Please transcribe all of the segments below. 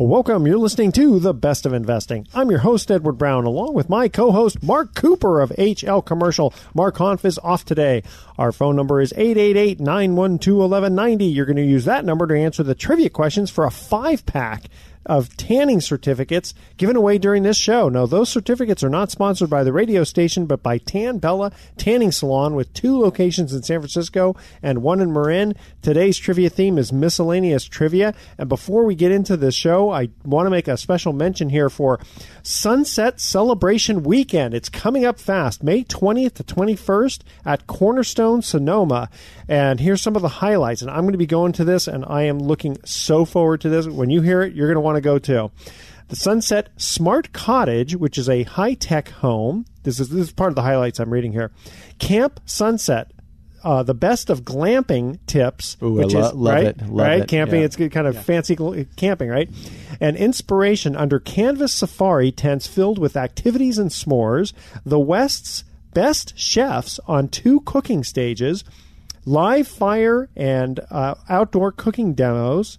Welcome. You're listening to The Best of Investing. I'm your host, Edward Brown, along with my co host, Mark Cooper of HL Commercial. Mark Hanf is off today. Our phone number is 888 912 1190. You're going to use that number to answer the trivia questions for a five pack of tanning certificates given away during this show. Now, those certificates are not sponsored by the radio station, but by Tan Bella Tanning Salon with two locations in San Francisco and one in Marin. Today's trivia theme is miscellaneous trivia. And before we get into the show, I want to make a special mention here for Sunset Celebration Weekend. It's coming up fast, May 20th to 21st at Cornerstone Sonoma. And here's some of the highlights. And I'm going to be going to this, and I am looking so forward to this. When you hear it, you're going to want to go to. The Sunset Smart Cottage, which is a high tech home. This is this is part of the highlights I'm reading here. Camp Sunset, uh, the best of glamping tips, Ooh, I which lo- is love right, it, love right, it, camping. yeah. It's kind of fancy gl- camping, right? And inspiration under Canvas Safari tents filled with activities and s'mores. The West's best chefs on two cooking stages, live fire and uh, outdoor cooking demos.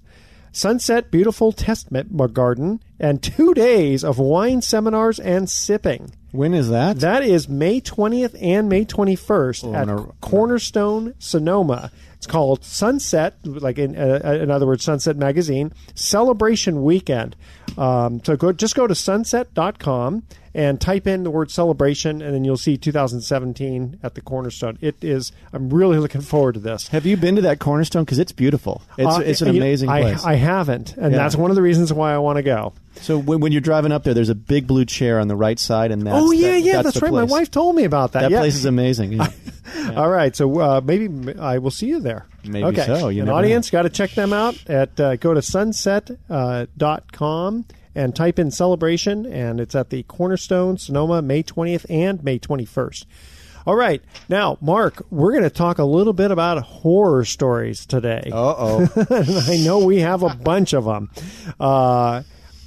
Sunset Beautiful Test Ma- Garden, and two days of wine seminars and sipping. When is that? That is May 20th and May 21st at no- Cornerstone Sonoma. It's called Sunset, like in, uh, in other words, Sunset Magazine Celebration Weekend. Um, so go, just go to sunset.com and type in the word celebration, and then you'll see 2017 at the Cornerstone. It is. I'm really looking forward to this. Have you been to that Cornerstone? Because it's beautiful. It's, Uh, it's an amazing I, place. I haven't, and Yeah. that's one of the reasons why I want to go. so when, when you're driving up there, there's a big blue chair on the right side, and that's oh yeah, that- yeah, that's, that's, right. My wife told me about that. That yeah. place is amazing. yeah. All right, so uh, maybe I will see you there. Maybe okay. so, you An audience got to check them out at uh, go to sunset.com uh, dot com and type in celebration, and it's at the Cornerstone Sonoma, May 20th and May 21st. All right, now Mark, we're going to talk a little bit about horror stories today. Uh oh. I know we have a bunch of them. Uh,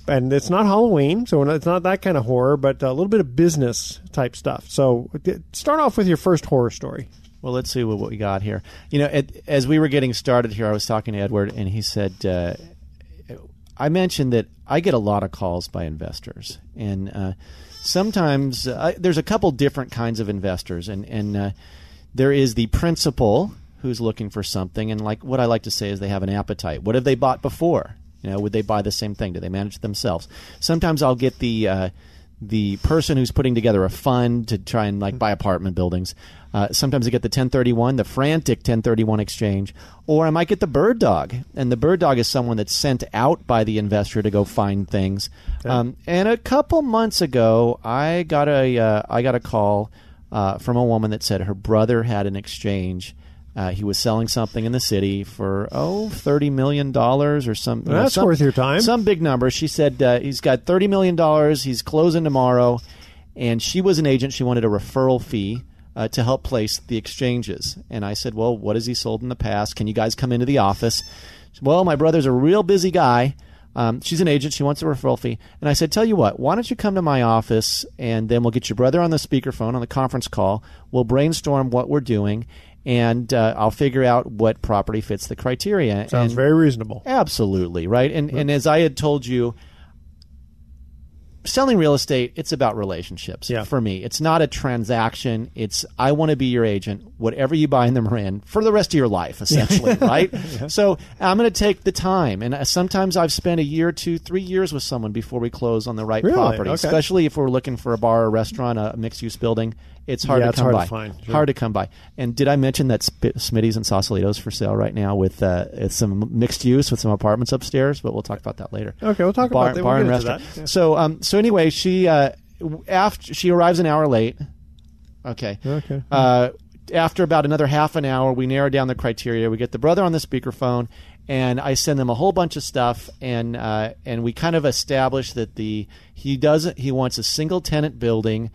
and it's not Halloween, so it's not that kind of horror, but a little bit of business type stuff. So start off with your first horror story. Well, let's see what, what we got here. You know, as we were getting started here, I was talking to Edward, and he said, uh, I mentioned that I get a lot of calls by investors, and uh, sometimes uh, there's a couple different kinds of investors, and and uh, there is the principal who's looking for something, and like what I like to say is they have an appetite. What have they bought before? You know, would they buy the same thing? Do they manage it themselves? Sometimes I'll get the uh, the person who's putting together a fund to try and like buy apartment buildings. Uh, sometimes I get the 1031, the frantic 1031 exchange, or I might get the bird dog. And the bird dog is someone that's sent out by the investor to go find things. Um, and a couple months ago, I got a uh, I got a call uh, from a woman that said her brother had an exchange. Uh, he was selling something in the city for oh thirty million dollars or some. you know, That's some- worth your time. Some big number. She said uh, he's got thirty million dollars. He's closing tomorrow, and she was an agent. She wanted a referral fee uh, to help place the exchanges. And I said, "Well, what has he sold in the past? Can you guys come into the office?" Said, well, my brother's a real busy guy. Um, she's an agent. She wants a referral fee. And I said, "Tell you what, why don't you come to my office, and then we'll get your brother on the speakerphone on the conference call. We'll brainstorm what we're doing." And uh, I'll figure out what property fits the criteria. Sounds And- very reasonable. Absolutely right, and and as I had told you selling real estate, it's about relationships. Yeah. For me, it's not a transaction. It's I want to be your agent. Whatever you buy in the Marin for the rest of your life, essentially, right? So I'm going to take the time, and uh, sometimes I've spent a year, two, three years with someone before we close on the right Really? property. Okay. Especially if we're looking for a bar or restaurant, a mixed use building. It's hard Yeah, to it's come hard to by. find, sure. Hard to come by. And did I mention that Sp- Smitty's and Sausalito's for sale right now with uh, it's some mixed use with some apartments upstairs? But we'll talk about that later. Okay, we'll talk bar, about that. bar We'll and restaurant. Yeah. So, um, so anyway, she uh, after she arrives an hour late. Okay. Okay. Uh, after about another half an hour, we narrow down the criteria. We get the brother on the speakerphone, and I send them a whole bunch of stuff, and uh, and we kind of establish that the he doesn't he wants a single tenant building,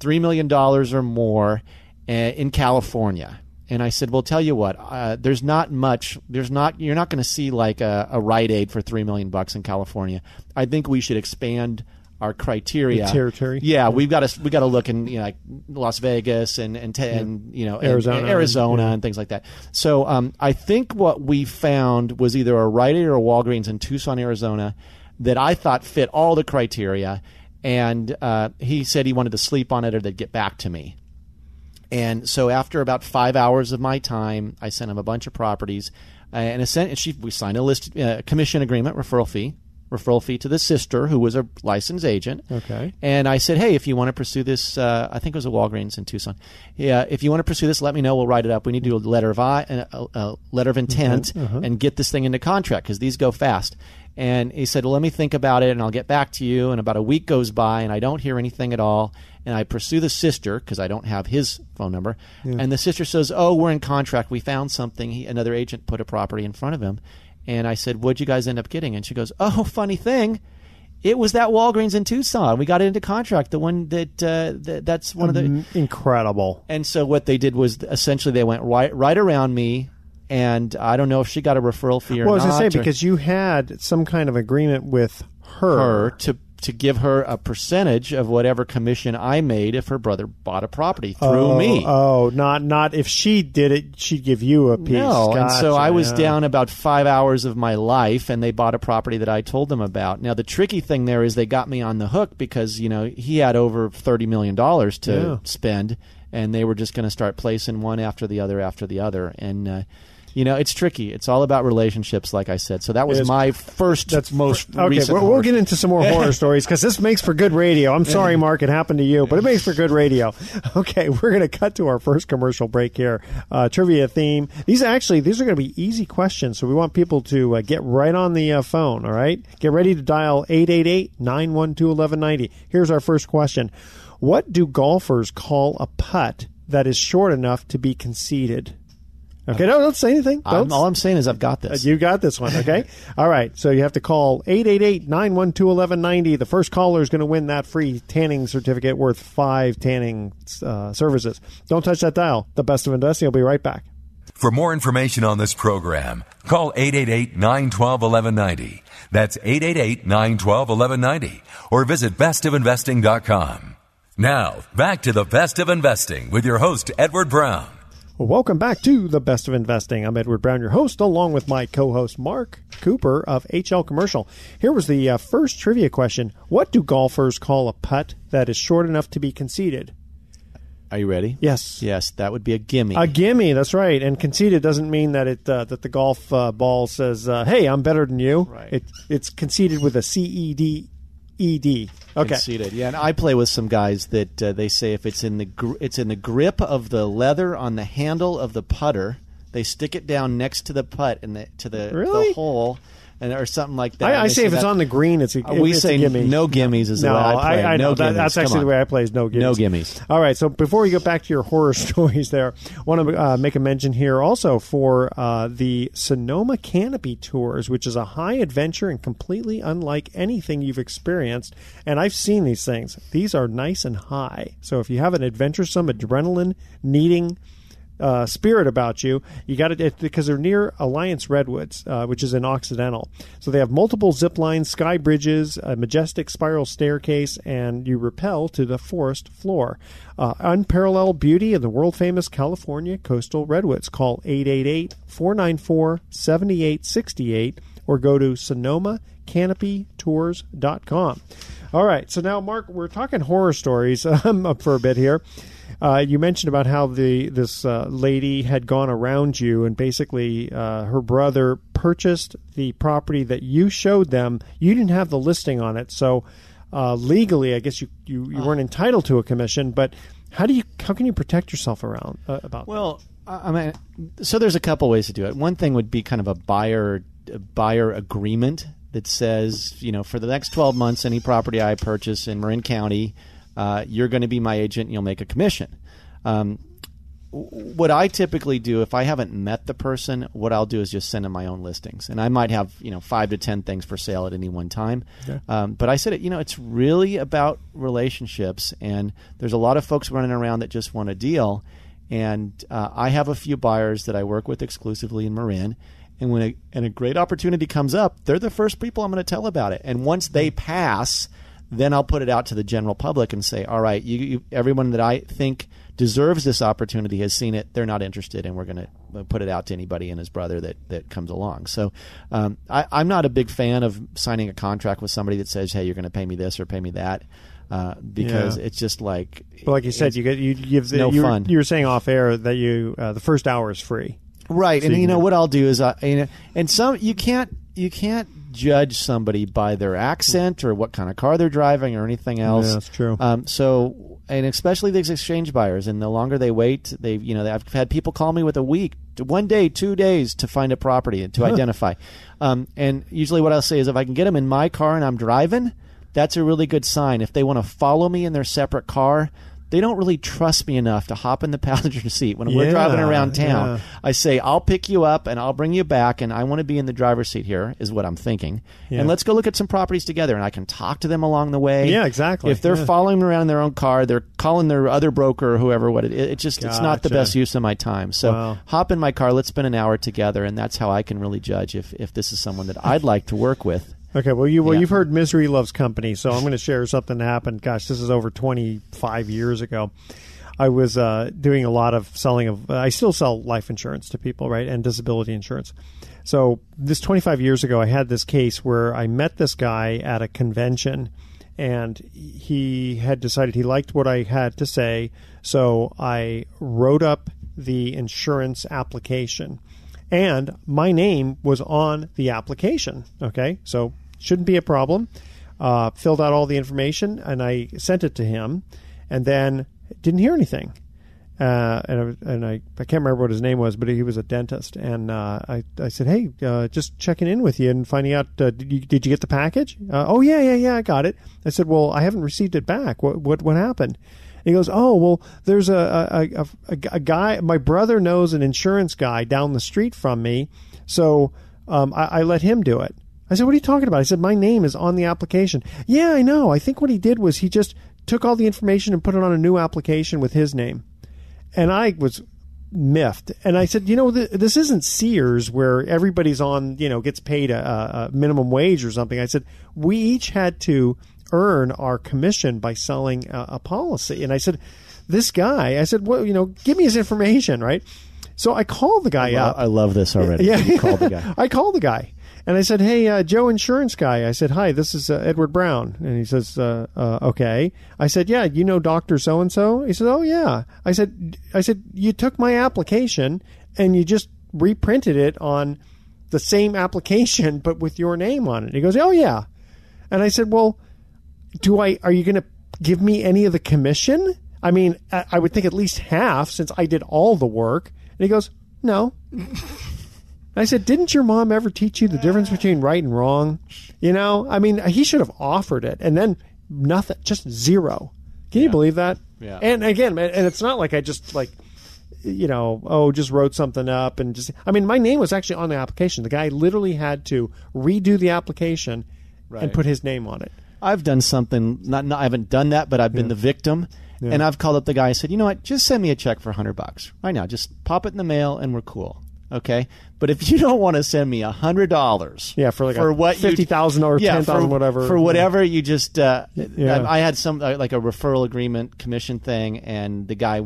three million dollars or more, uh, in California. And I said, "Well, tell you what, uh, there's not much. There's not. You're not going to see like a, a Rite Aid for three million bucks in California. I think we should expand our criteria. The territory? Yeah, we've got to we got to look in you know, like Las Vegas and and, te- and you know and- Arizona. and Arizona, and things like that. So um, I think what we found was either a Rite Aid or a Walgreens in Tucson, Arizona, that I thought fit all the criteria. And uh, he said he wanted to sleep on it or they'd get back to me. And so after about five hours of my time, I sent him a bunch of properties, uh, and, sent, and she we signed a list uh, commission agreement, referral fee, referral fee to the sister who was a licensed agent. Okay. And I said, hey, if you want to pursue this, uh, I think it was a Walgreens in Tucson. Yeah, if you want to pursue this, let me know. We'll write it up. We need to do a letter of I, a, a letter of intent, and get this thing into contract because these go fast. And he said, well, let me think about it, and I'll get back to you. And about a week goes by, and I don't hear anything at all. And I pursue the sister because I don't have his phone number. And the sister says, oh, we're in contract. We found something. He, another agent put a property in front of him. And I said, what'd you guys end up getting? And she goes, oh, funny thing. It was that Walgreens in Tucson. We got it into contract. The one that, uh, that that's one of the. Mm, Incredible. And so what they did was essentially they went right right around me, and I don't know if she got a referral fee or Well, I was going to say because you had some kind of agreement with her. her to to give her a percentage of whatever commission I made if her brother bought a property through oh, me. Oh, not not if she did it, she'd give you a piece. No, and so I was yeah. down about five hours of my life, and they bought a property that I told them about. Now the tricky thing there is they got me on the hook because you know he had over thirty million dollars to Yeah. spend, and they were just going to start placing one after the other after the other, and. Uh, you know, it's tricky. It's all about relationships, like I said. So that was my first, That's most okay. recent. We'll, we'll get into some more horror stories because this makes for good radio. I'm sorry, Mark, it happened to you, but it makes for good radio. Okay, we're going to cut to our first commercial break here. Uh, trivia theme. These actually these are going to be easy questions, so we want people to uh, get right on the uh, phone. All right, get ready to dial 888-912-1190. Here's our first question: What do golfers call a putt that is short enough to be conceded? Okay, no, don't say anything. I'm, all I'm saying is I've got this. you got this one, okay? All right, so you have to call 888-912-1190. The first caller is going to win that free tanning certificate worth five tanning uh, services. Don't touch that dial. The best of investing will be right back. For more information on this program, call 888-912-1190. That's 888-912-1190 or visit bestofinvesting.com. Now, back to the best of investing with your host, Edward Brown. Welcome back to the best of investing. I'm Edward Brown, your host, along with my co-host Mark Cooper of HL Commercial. Here was the uh, first trivia question: What do golfers call a putt that is short enough to be conceded? Are you ready? Yes. Yes, that would be a gimme. A gimme, that's right. And conceded doesn't mean that it uh, that the golf uh, ball says, uh, "Hey, I'm better than you." Right. It, it's conceded with a C E D E D. Okay. Conceded. Yeah, and I play with some guys that uh, they say if it's in the gr- it's in the grip of the leather on the handle of the putter, they stick it down next to the putt and the to the, Really? the hole, and or something like that. I, I say if it's that- on the green, it's a, Uh, we it's say gimme. no gimmies is the no, way I play. I, No know that, that's actually on. the way I play. Is no gimmies. No gimmies. All right. So before we go back to your horror stories, there, want to uh, make a mention here also for uh, the Sonoma Canopy Tours, which is a high adventure and completely unlike anything you've experienced. And I've seen these things. These are nice and high. So if you have an adventuresome, adrenaline needing uh, spirit about you. You got it because they're near Alliance Redwoods, uh, which is in Occidental. So they have multiple zip lines, sky bridges, a majestic spiral staircase, and you rappel to the forest floor. Uh, unparalleled beauty of the world famous California coastal redwoods. Call 888 494 7868 or go to sonomacanopytours.com. All right. So now, Mark, we're talking horror stories um, up for a bit here. Uh, you mentioned about how the this uh, lady had gone around you, and basically uh, her brother purchased the property that you showed them. You didn't have the listing on it, so uh, legally, I guess you, you, you weren't entitled to a commission. But how do you how can you protect yourself around uh, about? Well, I I mean, so there's a couple ways to do it. One thing would be kind of a buyer a buyer agreement that says, you know, for the next 12 months, any property I purchase in Marin County, uh, you're going to be my agent and you'll make a commission. Um, what I typically do if I haven't met the person, what I'll do is just send them my own listings, and I might have you know five to ten things for sale at any one time. Um, but I said it, you know, it's really about relationships, and there's a lot of folks running around that just want a deal, and uh, I have a few buyers that I work with exclusively in Marin. And when a, and a great opportunity comes up, they're the first people I'm going to tell about it. And once they pass, then I'll put it out to the general public and say, all right, you, you, everyone that I think deserves this opportunity has seen it. They're not interested, and we're going to put it out to anybody and his brother that, that comes along. So um, I, I'm not a big fan of signing a contract with somebody that says, hey, you're going to pay me this or pay me that. Uh, because Yeah. it's just like, but like you said, you get you give the, no you, fun. you were saying off air that you uh, the first hour is free. right. So and you you can know what I'll do is, I, you know, and some you can't you can't judge somebody by their accent or what kind of car they're driving or anything else. Yeah, that's true. Um, so, and especially these exchange buyers, and the longer they wait, they, you know, I've had people call me with a week, one day, two days to find a property and to identify. Um, and usually, what I'll say is, if I can get them in my car and I'm driving, that's a really good sign. If they want to follow me in their separate car. They don't really trust me enough to hop in the passenger seat when we're driving around town. yeah. I say, I'll pick you up and I'll bring you back, and I want to be in the driver's seat here, is what I'm thinking. Yeah. And let's go look at some properties together, and I can talk to them along the way. Yeah, exactly. If they're Yeah. following me around in their own car, they're calling their other broker or whoever. What it, it just it's not the best use of my time. So Wow. hop in my car, let's spend an hour together, and that's how I can really judge if if this is someone that I'd like to work with. Okay, well you well Yeah. you've heard misery loves company, so I'm going to share something that happened. Gosh, this is over 25 years ago. I was uh, doing a lot of selling of. I still sell life insurance to people, right, and disability insurance. So this 25 years ago, I had this case where I met this guy at a convention, and he had decided he liked what I had to say, so I wrote up the insurance application and my name was on the application. Okay, so shouldn't be a problem. Uh, filled out all the information and I sent it to him, and then didn't hear anything. Uh, and I, and I, I can't remember what his name was, but he was a dentist. And uh, I, I said, hey, uh, just checking in with you and finding out, uh, did, you, did you get the package? Uh, oh, yeah, yeah, yeah, I got it. I said, well, I haven't received it back. What, what, what happened? He goes, oh, well, there's a, a, a, a, a guy, my brother knows an insurance guy down the street from me. So um, I, I let him do it. I said, what are you talking about? I said, my name is on the application. Yeah, I know. I think what he did was he just took all the information and put it on a new application with his name and I was miffed. And I said, you know, th- this isn't Sears where everybody's on, you know, gets paid a, a minimum wage or something. I said we each had to earn our commission by selling a, a policy. And I said, this guy, I said, well, you know, give me his information, right? So I called the guy up. I love this already. Yeah, You called the guy. I called the guy and I said, "Hey, uh, Joe, insurance guy." I said, "Hi, this is uh, Edward Brown," and he says, uh, uh, "Okay." I said, "Yeah, you know Doctor So and So." He said, "Oh yeah." I said, "I said you took my application and you just reprinted it on the same application, but with your name on it." He goes, "Oh yeah," and I said, "Well." do I are you going to give me any of the commission? I mean, I would think at least half since I did all the work. And he goes, no. I said, didn't your mom ever teach you the difference between right and wrong? You know, I mean, he should have offered it, and then nothing, just zero. Can you believe that? Yeah. And again, and it's not like I just like you know, oh, just wrote something up and just. I mean, my name was actually on the application. The guy literally had to redo the application and put his name on it. I've done something. Not, not I haven't done that, but I've been the victim. And I've called up the guy. and said, you know what? Just send me a check for hundred bucks right now. Just pop it in the mail, and we're cool. Okay. But if you don't want to send me a hundred dollars, Yeah, for like for what 50,000 or yeah, 10,000, whatever. for whatever you just. Uh, Yeah. I, I had some uh, like a referral agreement commission thing, and the guy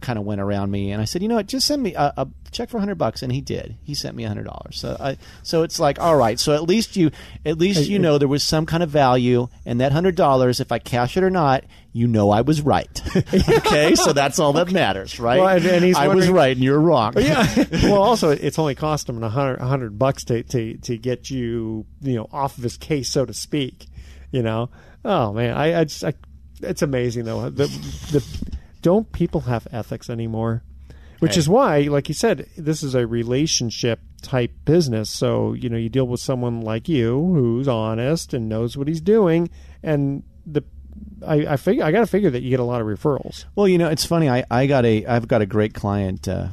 kind of went around me, and I said, you know what, just send me a, a check for hundred bucks, and he did. He sent me hundred dollars. So I, so it's like, all right, so at least you, at least you know there was some kind of value, and that hundred dollars, if I cash it or not, you know I was right. okay, so that's all that matters, right? Well, and- and I was right, and you're wrong. Oh, yeah. well, also, it's only cost him a hundred, a hundred bucks to, to to get you, you know, off of his case, so to speak. You know. Oh man, I, I just, I, it's amazing though. The, the don't people have ethics anymore? Which is why, like you said, this is a relationship type business. So you know, you deal with someone like you who's honest and knows what he's doing, and the. I, I figure I got to figure that you get a lot of referrals. Well, you know, it's funny. I, I got a I've got a great client. Uh,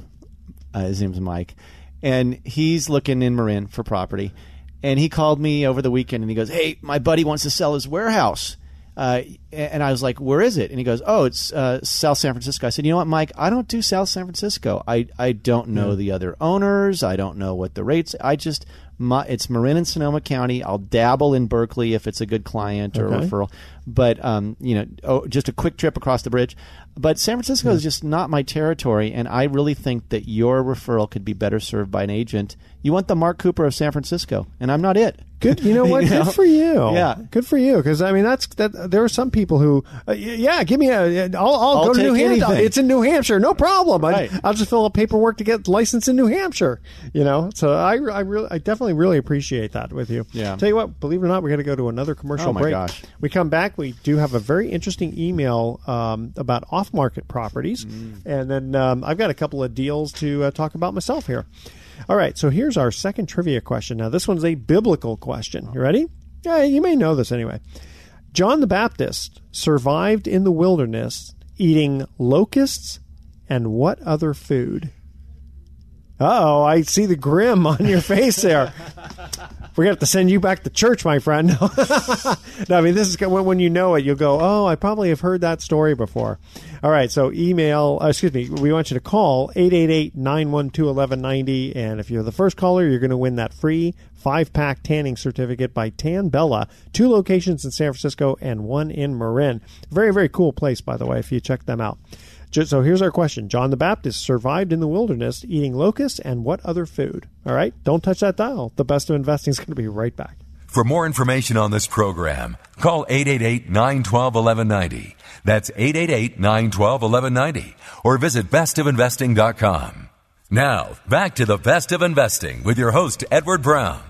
uh, his name's Mike, and he's looking in Marin for property. And he called me over the weekend, and he goes, "Hey, my buddy wants to sell his warehouse." Uh, and I was like, "Where is it?" And he goes, "Oh, it's uh, South San Francisco." I said, "You know what, Mike? I don't do South San Francisco. I I don't know the other owners. I don't know what the rates. I just my, it's Marin and Sonoma County. I'll dabble in Berkeley if it's a good client or Okay. referral, but um, you know, oh, just a quick trip across the bridge. But San Francisco is just not my territory, and I really think that your referral could be better served by an agent. You want the Mark Cooper of San Francisco, and I'm not it. Good, you know what? You know? Good for you. Yeah. good for you. Because I mean, that's that. There are some people who, uh, yeah, give me a. I'll, I'll, I'll go to New Hampshire. It's in New Hampshire, no problem. I, Right. I'll just fill out paperwork to get licensed in New Hampshire. You know, so I, I really, I definitely really appreciate that with you. Yeah. Tell you what, believe it or not, we're going to go to another commercial Oh, my break. gosh. We come back. We do have a very interesting email um, about off-market properties, Mm. and then um, I've got a couple of deals to uh, talk about myself here. All right, so here's our second trivia question. Now, this one's a biblical question. You ready? Yeah, you may know this anyway. John the Baptist survived in the wilderness eating locusts and what other food? Oh, I see the grim on your face there. We're gonna have to send you back to church, my friend. no, I mean this is when, you know it, you'll go, "Oh, I probably have heard that story before." All right, so email, uh, excuse me, we want you to call 888-912-1190 and if you're the first caller, you're going to win that free 5-pack tanning certificate by Tan Bella. Two locations in San Francisco and one in Marin. Very very cool place by the way if you check them out. So here's our question. John the Baptist survived in the wilderness eating locusts and what other food? All right, don't touch that dial. The best of investing is going to be right back. For more information on this program, call 888-912-1190. That's 888-912-1190 or visit bestofinvesting.com. Now, back to the best of investing with your host, Edward Brown.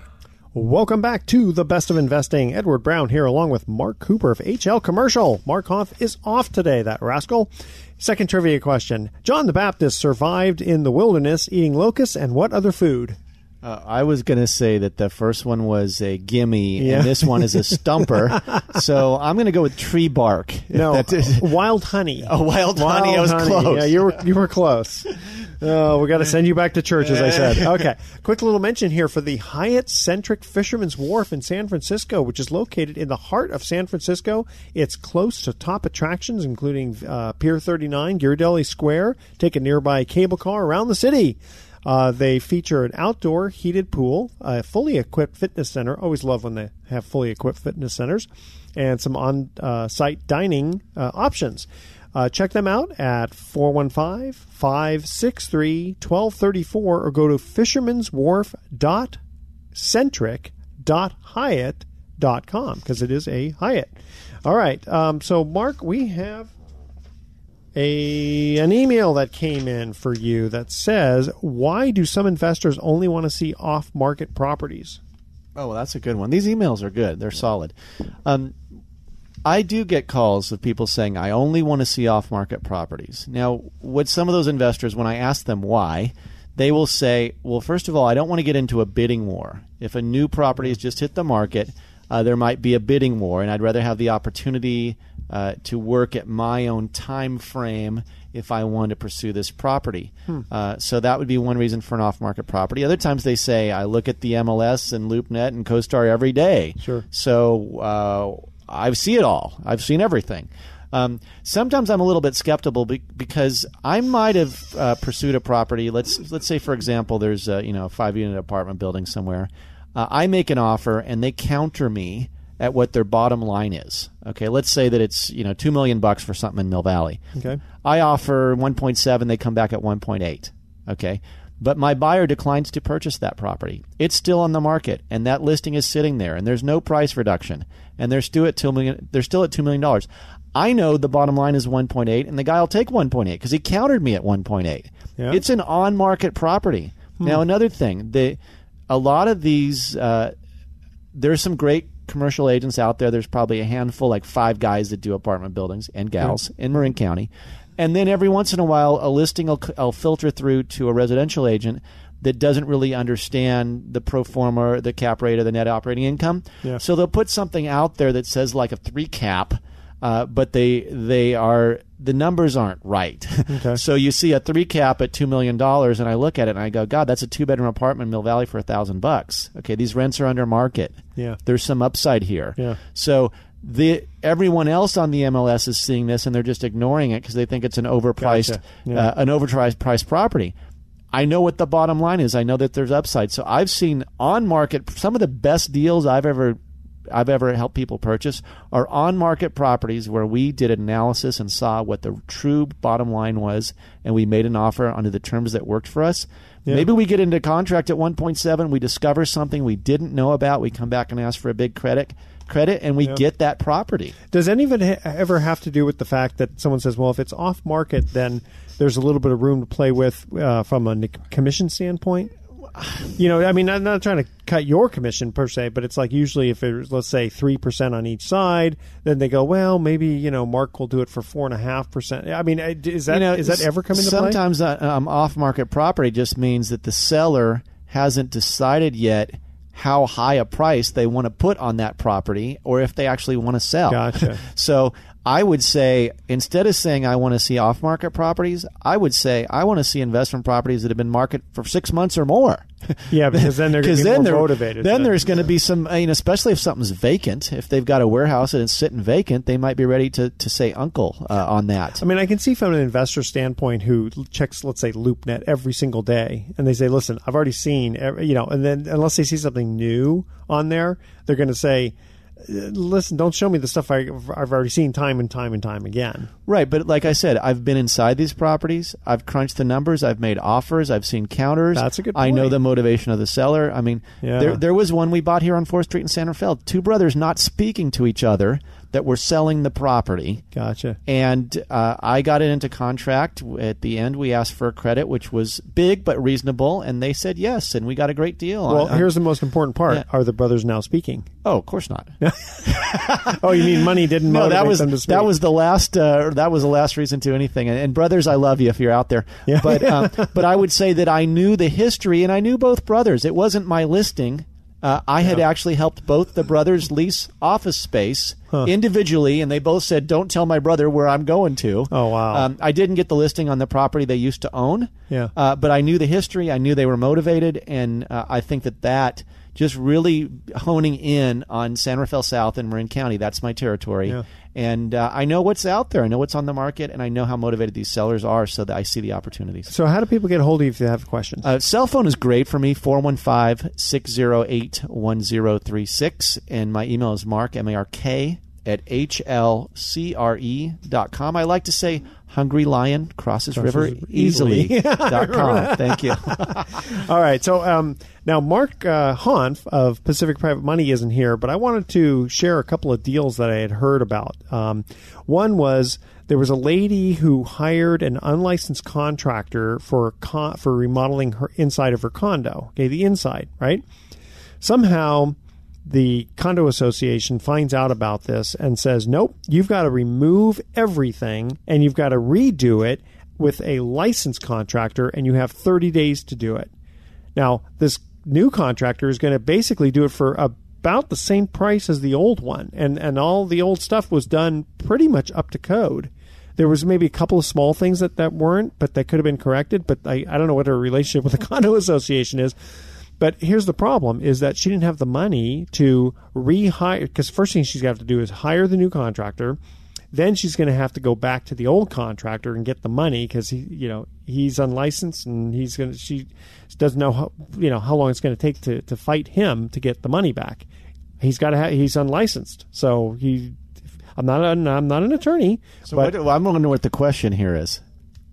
Welcome back to the best of investing. Edward Brown here, along with Mark Cooper of HL Commercial. Mark Hanf is off today, that rascal. Second trivia question: John the Baptist survived in the wilderness eating locusts and what other food? Uh, I was going to say that the first one was a gimme, Yeah. and this one is a stumper. so I'm going to go with tree bark. No, is- wild honey. Oh, wild honey. I was close. Yeah, you were you were close. Oh, we got to send you back to church, as I said. Okay, quick little mention here for the Hyatt Centric Fisherman's Wharf in San Francisco, which is located in the heart of San Francisco. It's close to top attractions, including uh, Pier 39, Ghirardelli Square. Take a nearby cable car around the city. Uh, they feature an outdoor heated pool, a fully equipped fitness center. Always love when they have fully equipped fitness centers, and some on uh, site dining uh, options. Uh, check them out at 415 563 1234 or go to fishermanswharf.centric.hyatt.com because it is a Hyatt. All right. Um, so, Mark, we have a an email that came in for you that says, "Why do some investors only want to see off-market properties?" Oh, well, that's a good one. These emails are good. They're solid. Um, I do get calls of people saying, I only want to see off market properties. Now, with some of those investors, when I ask them why, they will say, well, first of all, I don't want to get into a bidding war. If a new property has just hit the market, uh, there might be a bidding war, and I'd rather have the opportunity uh, to work at my own time frame if I want to pursue this property. Uh, so that would be one reason for an off-market property. Other times they say I look at the MLS and LoopNet and CoStar every day. Sure. So uh, I see it all. I've seen everything. Um, sometimes I'm a little bit skeptical be- because I might have uh, pursued a property. Let's let's say, for example, there's a you know a five unit apartment building somewhere. Uh, I make an offer and they counter me at what their bottom line is. Okay, let's say that it's you know two million bucks for something in Mill Valley. Okay. I offer 1.7, they come back at 1.8. Okay. But my buyer declines to purchase that property. It's still on the market, and that listing is sitting there, and there's no price reduction, and they're still at two million. They're still at two million dollars. I know the bottom line is 1.8, and the guy will take 1.8 because he countered me at 1.8. Yeah. It's an on-market property. Now, another thing, the a lot of these, uh, there's some great commercial agents out there. There's probably a handful, like five guys that do apartment buildings and gals in Marin County. And then every once in a while, a listing will, will filter through to a residential agent that doesn't really understand the pro forma, the cap rate, or the net operating income. Yeah. So they'll put something out there that says like a three cap, uh, but they they are the numbers aren't right. Okay. so you see a three cap at two million dollars, and I look at it and I go, God, that's a two bedroom apartment in Mill Valley for a thousand bucks. Okay, these rents are under market. Yeah. there's some upside here. Yeah. So the everyone else on the MLS is seeing this and they're just ignoring it because they think it's an overpriced Gotcha. Yeah. uh, an overpriced priced property. I know what the bottom line is. I know that there's upside. So I've seen on market some of the best deals I've ever I've ever helped people purchase are on market properties where we did an analysis and saw what the true bottom line was and we made an offer under the terms that worked for us. Yeah. Maybe we get into contract at 1.7, we discover something we didn't know about, we come back and ask for a big credit credit and we Yeah. get that property. Does any of it ha- ever have to do with the fact that someone says, well, if it's off market, then there's a little bit of room to play with uh, from a commission standpoint? You know, I mean, I'm not trying to cut your commission per se, but it's like usually if it's, let's say, 3% on each side, then they go, well, maybe, you know, Mark will do it for 4.5%. I mean, is that, you know, is that ever come into play? sometimes uh, um, off-market property just means that the seller hasn't decided yet how high a price they want to put on that property or if they actually want to sell. Gotcha. so I would say instead of saying I want to see off-market properties, I would say I want to see investment properties that have been market for six months or more. Yeah, because then they're gonna 'Cause be then more they're- motivated Then there's going to be some, I mean, especially if something's vacant. If they've got a warehouse and it's sitting vacant, they might be ready to, to say uncle uh, on that. I mean, I can see from an investor standpoint who checks, let's say, LoopNet every single day, and they say, "Listen, I've already seen, every, you know," and then unless they see something new on there, they're going to say, "Listen, don't show me the stuff I, I've already seen time and time and time again." Right, but like I said, I've been inside these properties. I've crunched the numbers. I've made offers. I've seen counters. That's a good Point. I know the motivation of the seller. I mean, Yeah. there there was one we bought here on Fourth Street in San Rafael. Two brothers not speaking to each other that were selling the property. Gotcha. And uh, I got it into contract. At the end, we asked for a credit, which was big but reasonable, and they said yes, and we got a great deal. Well, on- on- here's the most important part: Yeah. Are the brothers now speaking? oh, of course not. Oh, you mean money didn't no, that was them to speak? that was the last uh, that was the last reason to anything. And, and brothers, I love you if you're out there. Yeah. But um, but I would say that I knew the history and I knew both brothers. It wasn't my listing. Uh, I had actually helped both the brothers lease office space individually, and they both said, "Don't tell my brother where I'm going to." Oh, wow. Um, I didn't get the listing on the property they used to own. Yeah. Uh, but I knew the history. I knew they were motivated, and uh, I think that that just really honing in on San Rafael South and Marin County. That's my territory, Yeah. and uh, I know what's out there. I know what's on the market, and I know how motivated these sellers are, so that I see the opportunities. so, how do people get a hold of you if they have questions? Uh, cell phone is great for me 415-608-1036 and my email is mark m-a-r-k at hlcre.com i like to say hungry lion crosses river easily. easily dot com. thank you All right. So um, now Mark uh, Hanf of Pacific Private Money isn't here, but I wanted to share a couple of deals that I had heard about. Um, one was there was a lady who hired an unlicensed contractor for con- for remodeling her inside of her condo. Okay, the inside, right? Somehow the condo association finds out about this and says, "Nope, you've got to remove everything and you've got to redo it with a licensed contractor and you have 30 days to do it." Now, this new contractor is going to basically do it for about the same price as the old one, and and all the old stuff was done pretty much up to code. There was maybe a couple of small things that, that weren't, but that could have been corrected. But I, I don't know what her relationship with the condo association is. But here's the problem: is that she didn't have the money to rehire. Because first thing she's going to have to do is hire the new contractor. Then she's going to have to go back to the old contractor and get the money because he, you know, he's unlicensed and he's going to. She doesn't know how, you know, how long it's going to take to to fight him to get the money back. he's got to ha- he's unlicensed, so he. I'm not an, I'm not an attorney, So but what, well, I'm wondering what the question here is.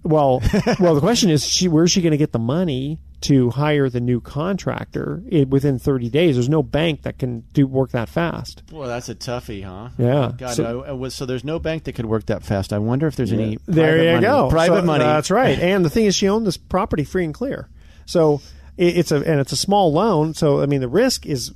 well, well, the question is, she, where's she going to get the money to hire the new contractor i within 30 days? There's no bank that can do work that fast. Well, that's a toughie, huh? Yeah. God, So- I, I was, so there's no bank that could work that fast. I wonder if there's any. There private you money, go. Private So, money. That's right. And the thing is, she owned this property free and clear. So it, it's a and it's a small loan. So I mean, the risk is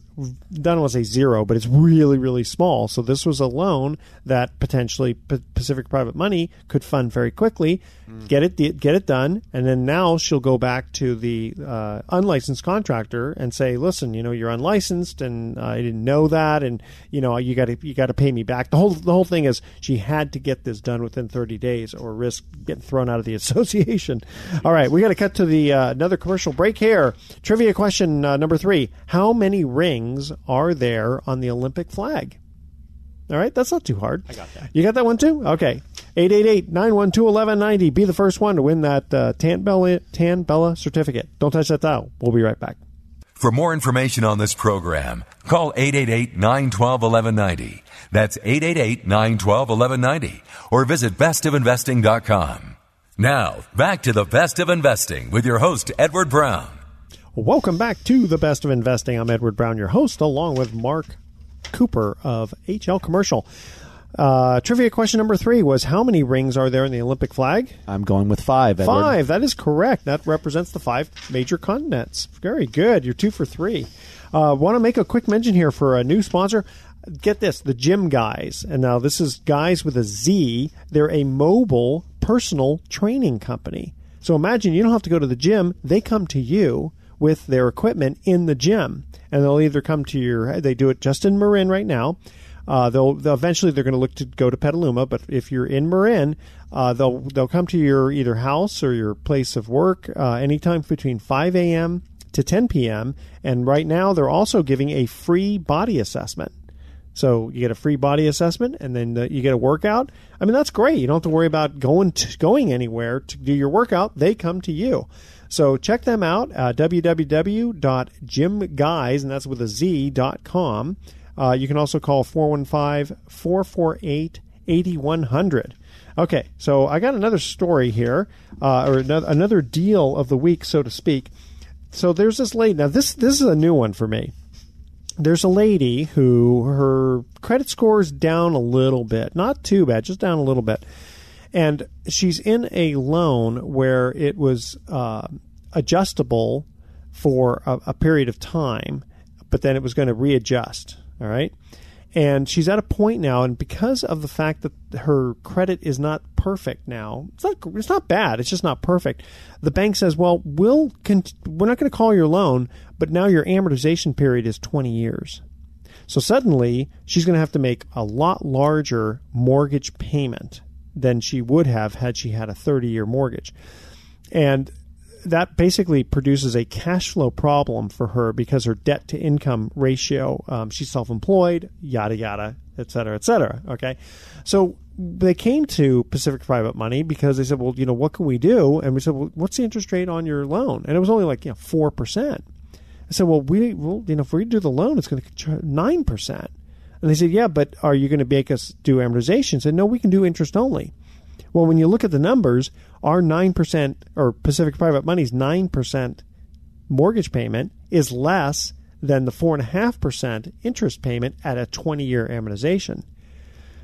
done was a zero, but it's really really small. So this was a loan that potentially P- Pacific Private Money could fund very quickly, get it get it done, and then now she'll go back to the uh, unlicensed contractor and say, listen, you know, you're unlicensed, and I didn't know that, and you know, you got to you got to pay me back. The whole the whole thing is she had to get this done within 30 days or risk getting thrown out of the association. All right, we got to cut to the uh, another commercial break here. Trivia question uh, number three: How many rings are there on the Olympic flag? All right, that's not too hard. I got that. You got that one too? Okay. 888-912-1190. Be the first one to win that uh, Tan, Bella, Tan Bella certificate. Don't touch that dial. We'll be right back. For more information on this program, call 888-912-1190. That's 888-912-1190 or visit bestofinvesting.com. Now, back to the best of investing with your host, Edward Brown. Welcome back to the Best of Investing. I'm Edward Brown, your host, along with Mark Cooper of HL Commercial. Uh, trivia question number three was How many rings are there in the Olympic flag? I'm going with five. Edward. Five. That is correct. That represents the five major continents. Very good. You're two for three. Uh, Want to make a quick mention here for a new sponsor. Get this the Gym Guys. And now this is Guys with a Z. They're a mobile personal training company. So imagine you don't have to go to the gym, they come to you with their equipment in the gym. And they'll either come to your, they do it just in Marin right now. Uh, they'll, they'll eventually they're going to look to go to Petaluma, but if you're in Marin, uh, they'll they'll come to your either house or your place of work uh, anytime between 5 a.m. to 10 p.m. And right now they're also giving a free body assessment. So you get a free body assessment, and then uh, you get a workout. I mean, that's great. You don't have to worry about going to, going anywhere to do your workout. They come to you. So check them out. Uh, www.gymguys, and that's with a Z dot com. Uh, you can also call 415 448 8100. Okay, so I got another story here, uh, or another, another deal of the week, so to speak. So there's this lady. Now this this is a new one for me there's a lady who her credit score is down a little bit, not too bad, just down a little bit, and she's in a loan where it was uh, adjustable for a, a period of time, but then it was going to readjust. All right. And she's at a point now, and because of the fact that her credit is not perfect now, it's not it's not bad. It's just not perfect. The bank says, "Well, we'll con- we're not going to call your loan, but now your amortization period is 20 years." So suddenly, she's going to have to make a lot larger mortgage payment than she would have had she had a 30-year mortgage. And that basically produces a cash flow problem for her because her debt to income ratio, um, she's self employed, yada, yada, et cetera, et cetera. Okay. So they came to Pacific Private Money because they said, well, you know, what can we do? And we said, well, what's the interest rate on your loan? And it was only like, you know, 4%. I said, well, we, well, you know, if we do the loan, it's going to charge 9%. And they said, yeah, but are you going to make us do amortization? I said, no, we can do interest only. Well, when you look at the numbers, our 9% or Pacific Private Money's 9% mortgage payment is less than the 4.5% interest payment at a 20 year amortization.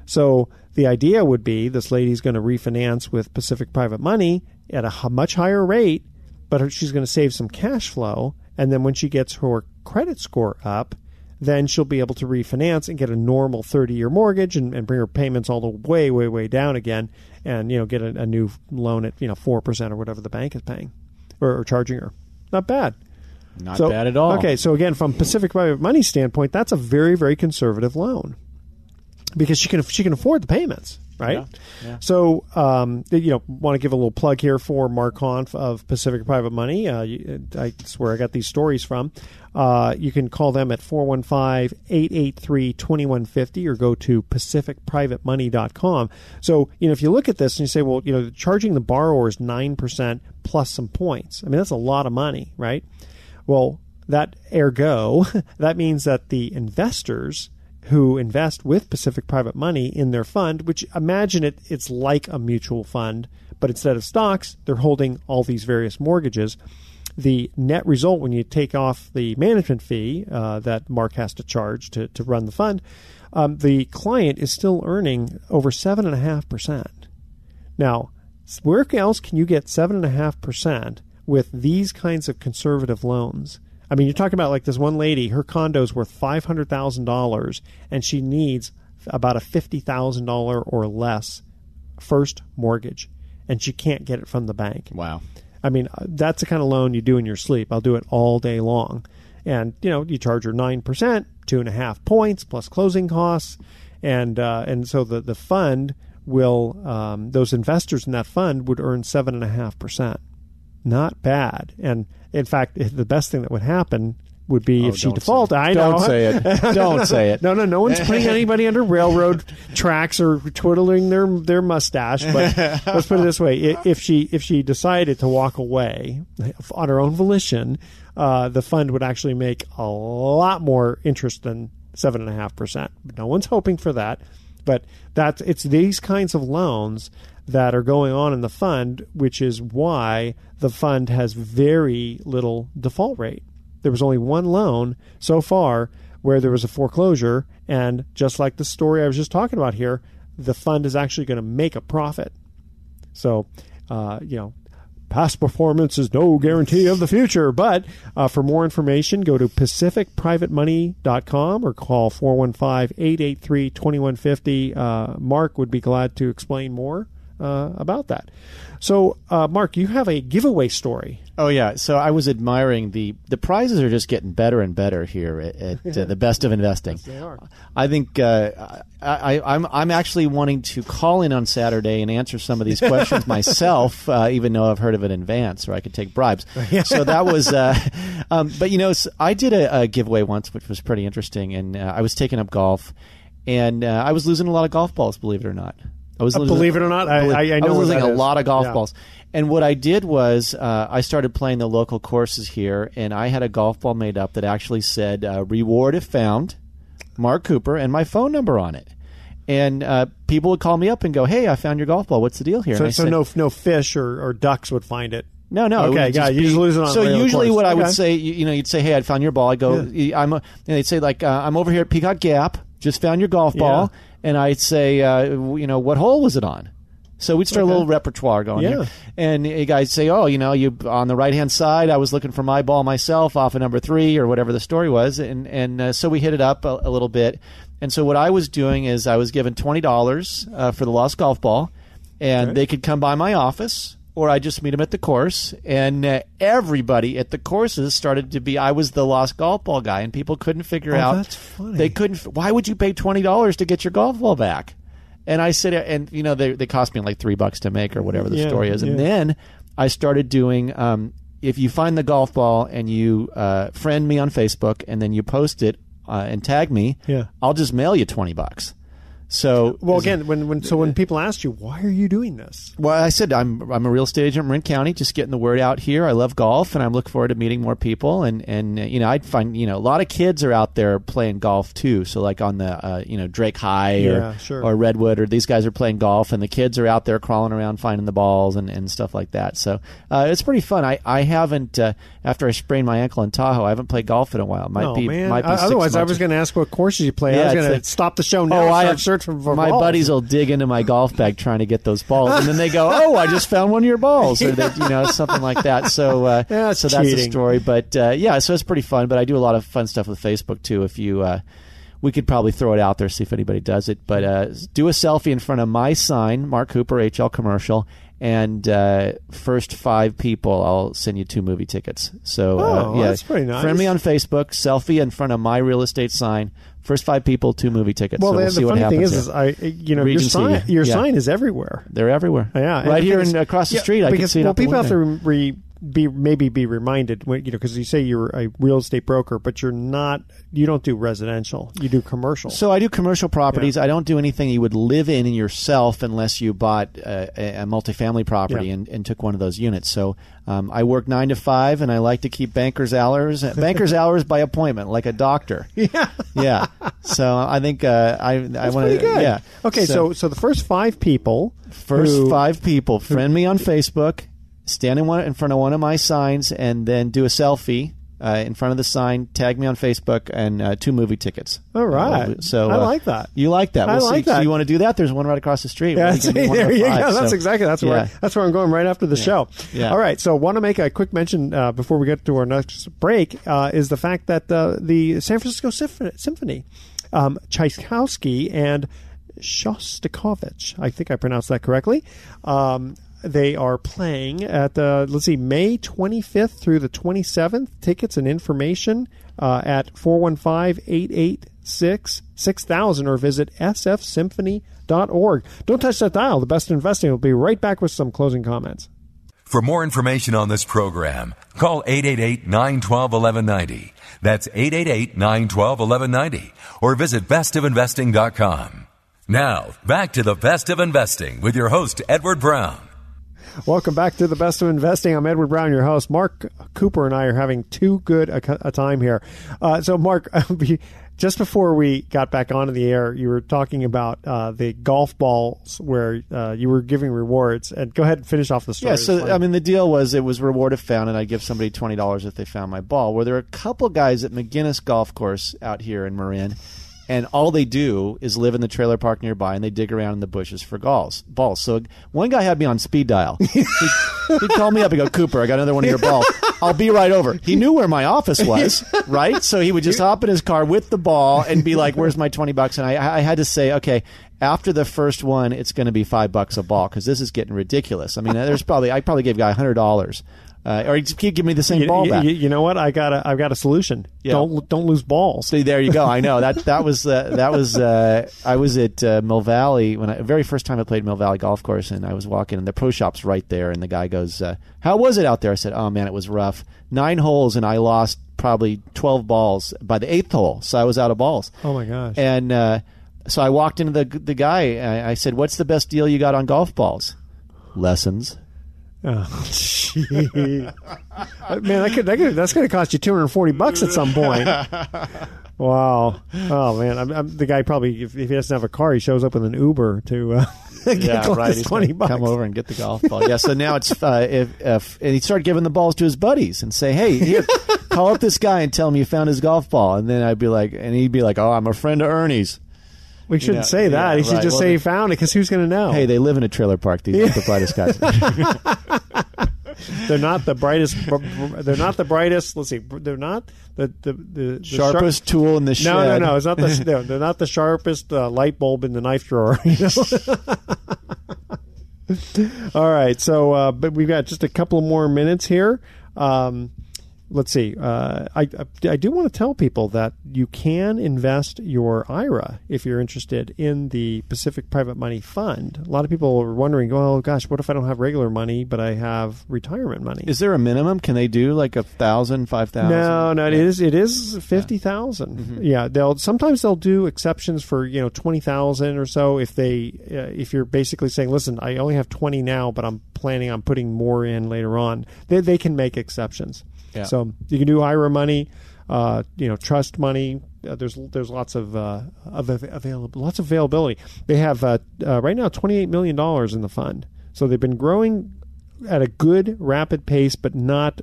So the idea would be this lady's going to refinance with Pacific Private Money at a much higher rate, but she's going to save some cash flow. And then when she gets her credit score up, then she'll be able to refinance and get a normal 30 year mortgage and, and bring her payments all the way, way, way down again and, you know, get a, a new loan at, you know, 4% or whatever the bank is paying or, or charging her. Not bad. Not So- bad at all. Okay, so again, from Pacific Private Money standpoint, that's a very, very conservative loan because she can she can afford the payments, right? Yeah, yeah. So, um, you know, want to give a little plug here for Mark Hanf of Pacific Private Money. Uh, you- I swear I got these stories from. Uh, you can call them at 415-883-2150 or go to pacificprivatemoney.com. So, you know, if you look at this and you say, well, you know, charging the borrowers 9% plus some points. I mean, that's a lot of money, right? Well, that ergo, that means that the investors who invest with Pacific Private Money in their fund, which imagine it, it's like a mutual fund, but instead of stocks, they're holding all these various mortgages. The net result when you take off the management fee uh, that Mark has to charge to, to run the fund, um, the client is still earning over 7.5%. Now, where else can you get 7.5% with these kinds of conservative loans? I mean, you're talking about like this one lady, her condo's worth $500,000 and she needs about a $50,000 or less first mortgage and she can't get it from the bank. Wow. I mean, uh, that's the kind of loan you do in your sleep. I'll do it all day long. And, you know, you charge her 9%, two and a half points plus closing costs. And, uh, and so the, the fund will, um, those investors in that fund would earn 7.5%. Not bad. And in fact, the best thing that would happen would be Oh, if she defaulted. I know. Don't say it. Don't say it. No, no, no one's putting anybody under railroad tracks or twiddling their their mustache. But let's put it this way: if she if she decided to walk away on her own volition, uh, the fund would actually make a lot more interest than seven and a half percent. No one's hoping for that, but that's it's these kinds of loans that are going on in the fund, which is why the fund has very little default rate. There was only one loan so far where there was a foreclosure and just like the story i was just talking about here the fund is actually going to make a profit. So uh, you know past performance is no guarantee of the future but uh, for more information go to pacificprivatemoney.com or call 415-883-2150 uh, mark would be glad to explain more uh, about that so uh, mark you have a giveaway story Oh yeah, so I was admiring the the prizes are just getting better and better here at, at uh, the best of investing. they are. I think uh, I, I, I'm I'm actually wanting to call in on Saturday and answer some of these questions myself, uh, even though I've heard of it in advance, or I could take bribes. So that was, uh, um, but you know, I did a, a giveaway once, which was pretty interesting, and uh, I was taking up golf, and uh, I was losing a lot of golf balls, believe it or not. I was Uh, believe it or not, I- I- I know was what losing a is. lot of golf Yeah. balls. And what I did was uh, I started playing the local courses here, and I had a golf ball made up that actually said uh, "reward if found," Mark Cooper, and my phone number on it. And uh, people would call me up and go, "Hey, I found your golf ball. What's the deal here?" So, so said, no no fish or, or ducks would find it. no, no. Okay, yeah, you just lose it on So usually, course. what I would say, you, you know, you'd say, "Hey, I found your ball." I go, "I'm," a, and they'd say, "Like, uh, I'm over here at Peacock Gap. Just found your golf ball." And I'd say, uh, "You know, what hole was it on?" So we'd start a little repertoire going Yeah. here. And you guys say, "Oh, you know, you on the right hand side. I was looking for my ball myself off of number three or whatever the story was." And and uh, so we hit it up a, a little bit. And so what I was doing is I was given twenty dollars uh, for the lost golf ball, and they could come by my office or I just meet them at the course. And uh, everybody at the courses started to be I was the lost golf ball guy, and people couldn't figure Oh, out. that's funny. They couldn't. Why would you pay twenty dollars to get your golf ball back? And I said, and you know, they they cost me like three bucks to make or whatever the Yeah, story is. And then I started doing. Um, if you find the golf ball and you uh, friend me on Facebook and then you post it uh, and tag me, Yeah. I'll just mail you twenty bucks. So Well, again, when, when so when people ask you why are you doing this, well, I said I'm I'm a real estate agent in Marin County, just getting the word out here. I love golf, and I'm looking forward to meeting more people. And and uh, you know, I'd find you know a lot of kids are out there playing golf too. So like on the uh, you know Drake High Yeah, or sure. or Redwood, or these guys are playing golf, and the kids are out there crawling around finding the balls and, and stuff like that. So uh, it's pretty fun. I I haven't uh, after I sprained my ankle in Tahoe, I haven't played golf in a while. It might oh be man! might be otherwise, I was going to ask what courses you play. I Yeah, was going to stop the show now. Oh, and I have, searching for my balls. buddies will dig into my golf bag trying to get those balls, and then they go, "Oh, I just found one of your balls," or they, you know, something like that. So, uh, That's so that's the story. But uh, yeah, so it's pretty fun. But I do a lot of fun stuff with Facebook too. If you, uh, we could probably throw it out there see if anybody does it. But uh, do a selfie in front of my sign, Mark Cooper HL commercial. And uh, first five people, I'll send you two movie tickets. So Oh, uh, yeah, that's pretty nice. Friend me on Facebook, selfie in front of my real estate sign. First five people, two movie tickets. Well, so we'll the, see the what funny thing happens is, I you know Regency, your sign your yeah. sign is everywhere. They're everywhere. Yeah, and right here and across the yeah, street. I can because see it well, people have to re, be maybe be reminded when you know because you say you're a real estate broker, but you're not. You don't do residential. You do commercial. So I do commercial properties. I don't do anything you would live in in yourself unless you bought a, a multifamily property Yeah. and, and took one of those units. So um, I work nine to five, and I like to keep bankers hours banker's hours by appointment, like a doctor. Yeah, yeah. So I think uh, I I want to yeah. Okay, so so the first five people, First who- five people friend me on Facebook, stand in, one, in front of one of my signs, and then do a selfie uh, in front of the sign. Tag me on Facebook and uh, two movie tickets. All right. So I uh, like that. You like that? I We'll like see. So that. you want to do that? There's one right across the street. Yeah, see, do one of there you five. go. That's So, exactly that's where yeah. that's where I'm going right after the show. Yeah. All right. So, want to make a quick mention uh, before we get to our next break uh, is the fact that uh, the San Francisco Symphony, Symphony um, Tchaikovsky and Shostakovich, I think I pronounced that correctly. Um, they are playing at the let's see May 25th through the 27th. Tickets and information uh, at 415-886-6000 or visit sfsymphony.org. Don't touch that dial. The best investing will be right back with some closing comments. For more information on this program, call 888-912-1190. That's 888-912-1190 or visit bestofinvesting.com. Now, back to the best of investing with your host, Edward Brown. Welcome back to the best of investing. I'm Edward Brown, your host. Mark Cooper and I are having too good a, a time here. Uh, so, Mark, just before we got back onto the air, you were talking about uh, the golf balls where uh, you were giving rewards. And go ahead and finish off the story. Yeah, so. I mean, the deal was it was reward if found, and I'd give somebody twenty dollars if they found my ball. Where there are a couple guys at McInnis Golf Course out here in Marin, and all they do is live in the trailer park nearby, and they dig around in the bushes for balls. Balls. So one guy had me on speed dial. He'd, he'd me up and go, "Cooper, I got another one of your balls. I'll be right over." He knew where my office was, right? So he would just hop in his car with the ball and be like, "Where's my twenty bucks?" And I, I had to say, "Okay." After the first one, it's going to be five bucks a ball because this is getting ridiculous. I mean, there's probably I probably gave a guy hundred dollars, uh, or just keep giving me the same you, ball you- back. you- know what? I got a I've got a solution. Yeah. Don't don't lose balls. See, there you go. I know that that was uh, that was uh, I was at uh, Mill Valley when I very first time I played Mill Valley Golf Course, and I was walking, and the pro shop's right there, and the guy goes, uh, "How was it out there?" I said, "Oh man, it was rough. Nine holes, and I lost probably twelve balls by the eighth hole, so I was out of balls." Oh my gosh. And uh, so I walked into the the guy. I, I said, "What's the best deal you got on golf balls?" Lessons. Oh. Man, that could, that could, that's going to cost you 240 bucks at some point. Wow. Oh, man. I'm, I'm, the guy probably, if, if he doesn't have a car, he shows up with an Uber to uh, get yeah, right. He's 20 bucks. Come over and get the golf ball. yeah. So now it's uh, if, if and he started giving the balls to his buddies and say, "Hey, here, call up this guy and tell him you found his golf ball." And then I'd be like, and he'd be like, "Oh, I'm a friend of Ernie's." We shouldn't Yeah, say that. yeah, he should right. just Well, say he found it because who's going to know? Hey, they live in a trailer park. These aren't the brightest guys. they're not the brightest. They're not the brightest. Let's see. They're not the the, the, the sharp- Sharpest tool in the shed. No, no, no. It's not the. no, they're not the sharpest uh, light bulb in the knife drawer. you know? All right. So, uh, but we've got just a couple more minutes here. Um, let's see. Uh, I, I do want to tell people that you can invest your IRA if you're interested in the Pacific Private Money Fund. A lot of people are wondering, well, gosh, what if I don't have regular money, but I have retirement money? Is there a minimum? Can they do like a thousand, five thousand? No, no, it is it is fifty Mm-hmm. Yeah, they'll sometimes they'll do exceptions for you know twenty thousand or so if they uh, if you're basically saying, listen, I only have twenty now, but I'm planning on putting more in later on. They they can make exceptions. Yeah. So you can do IRA money, uh, you know, trust money. Uh, there's there's lots of uh, of av- available lots of availability. They have uh, uh, right now twenty eight million dollars in the fund. So they've been growing at a good rapid pace, but not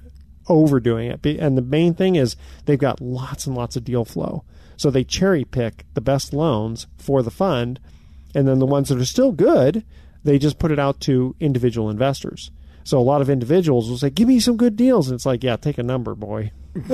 overdoing it. And the main thing is they've got lots and lots of deal flow. So they cherry pick the best loans for the fund, and then the ones that are still good, they just put it out to individual investors. So a lot of individuals will say, "Give me some good deals," and it's like, "Yeah, take a number, boy."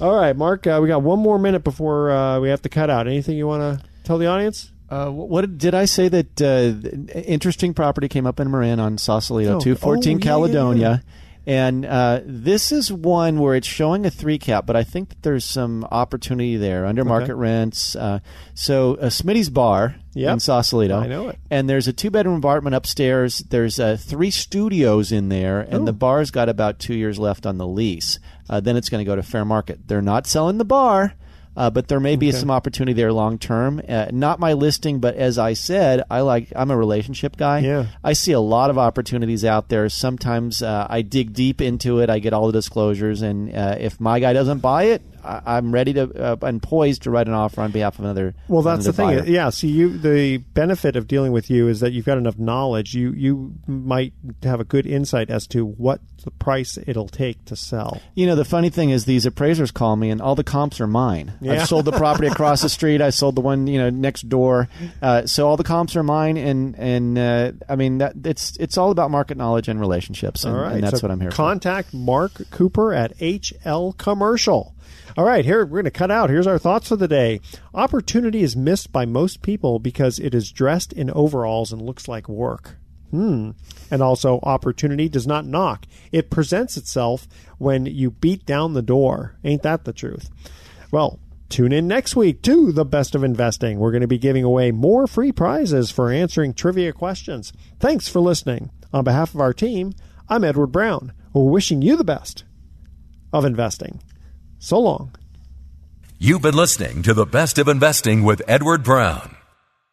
All right, Mark, uh, we got one more minute before uh, we have to cut out. Anything you want to tell the audience? Uh, what did I say that uh, interesting property came up in Marin on Sausalito, Oh, two fourteen oh, yeah, yeah, Caledonia, And uh, this is one where it's showing a three cap, but I think that there's some opportunity there under market rents. Uh, so, uh, Smitty's Bar Yep. in Sausalito. I know it. And there's a two bedroom apartment upstairs. There's uh, three studios in there, and the bar's got about two years left on the lease. Uh, then it's going to go to fair market. They're not selling the bar. Uh, but there may be some opportunity there long term. Uh, not my listing, but as I said, I like I'm a relationship guy. Yeah. I see a lot of opportunities out there. Sometimes uh, I dig deep into it. I get all the disclosures, and uh, if my guy doesn't buy it, I- I'm ready to uh, and poised to write an offer on behalf of another. Well, that's the another thing. buyer. Yeah. See, you the benefit of dealing with you is that you've got enough knowledge. You you might have a good insight as to what the price it'll take to sell. You know, the funny thing is, these appraisers call me, and all the comps are mine. Yeah. I've sold the property across the street. I sold the one, you know, next door. Uh, so all the comps are mine, and and uh, I mean, that it's it's all about market knowledge and relationships, and, All right, and that's so what I'm here for. Contact Mark Cooper at HL Commercial. All right, here we're going to cut out. Here's our thoughts for the day. Opportunity is missed by most people because it is dressed in overalls and looks like work. Hmm. And also, opportunity does not knock. It presents itself when you beat down the door. Ain't that the truth? Well, tune in next week to The Best of Investing. We're going to be giving away more free prizes for answering trivia questions. Thanks for listening. On behalf of our team, I'm Edward Brown. Wishing you the best of investing. So long. You've been listening to The Best of Investing with Edward Brown.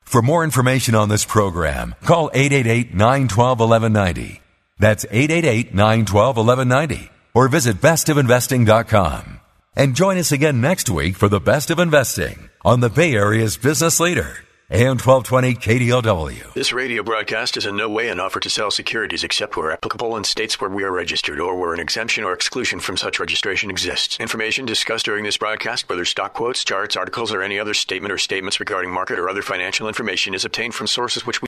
For more information on this program, call 888 912 1190. That's 888 912 1190. Or visit bestofinvesting.com. And join us again next week for The Best of Investing on the Bay Area's business leader, AM 1220 KDOW. This radio broadcast is in no way an offer to sell securities except where applicable in states where we are registered or where an exemption or exclusion from such registration exists. Information discussed during this broadcast, whether stock quotes, charts, articles, or any other statement or statements regarding market or other financial information, is obtained from sources which we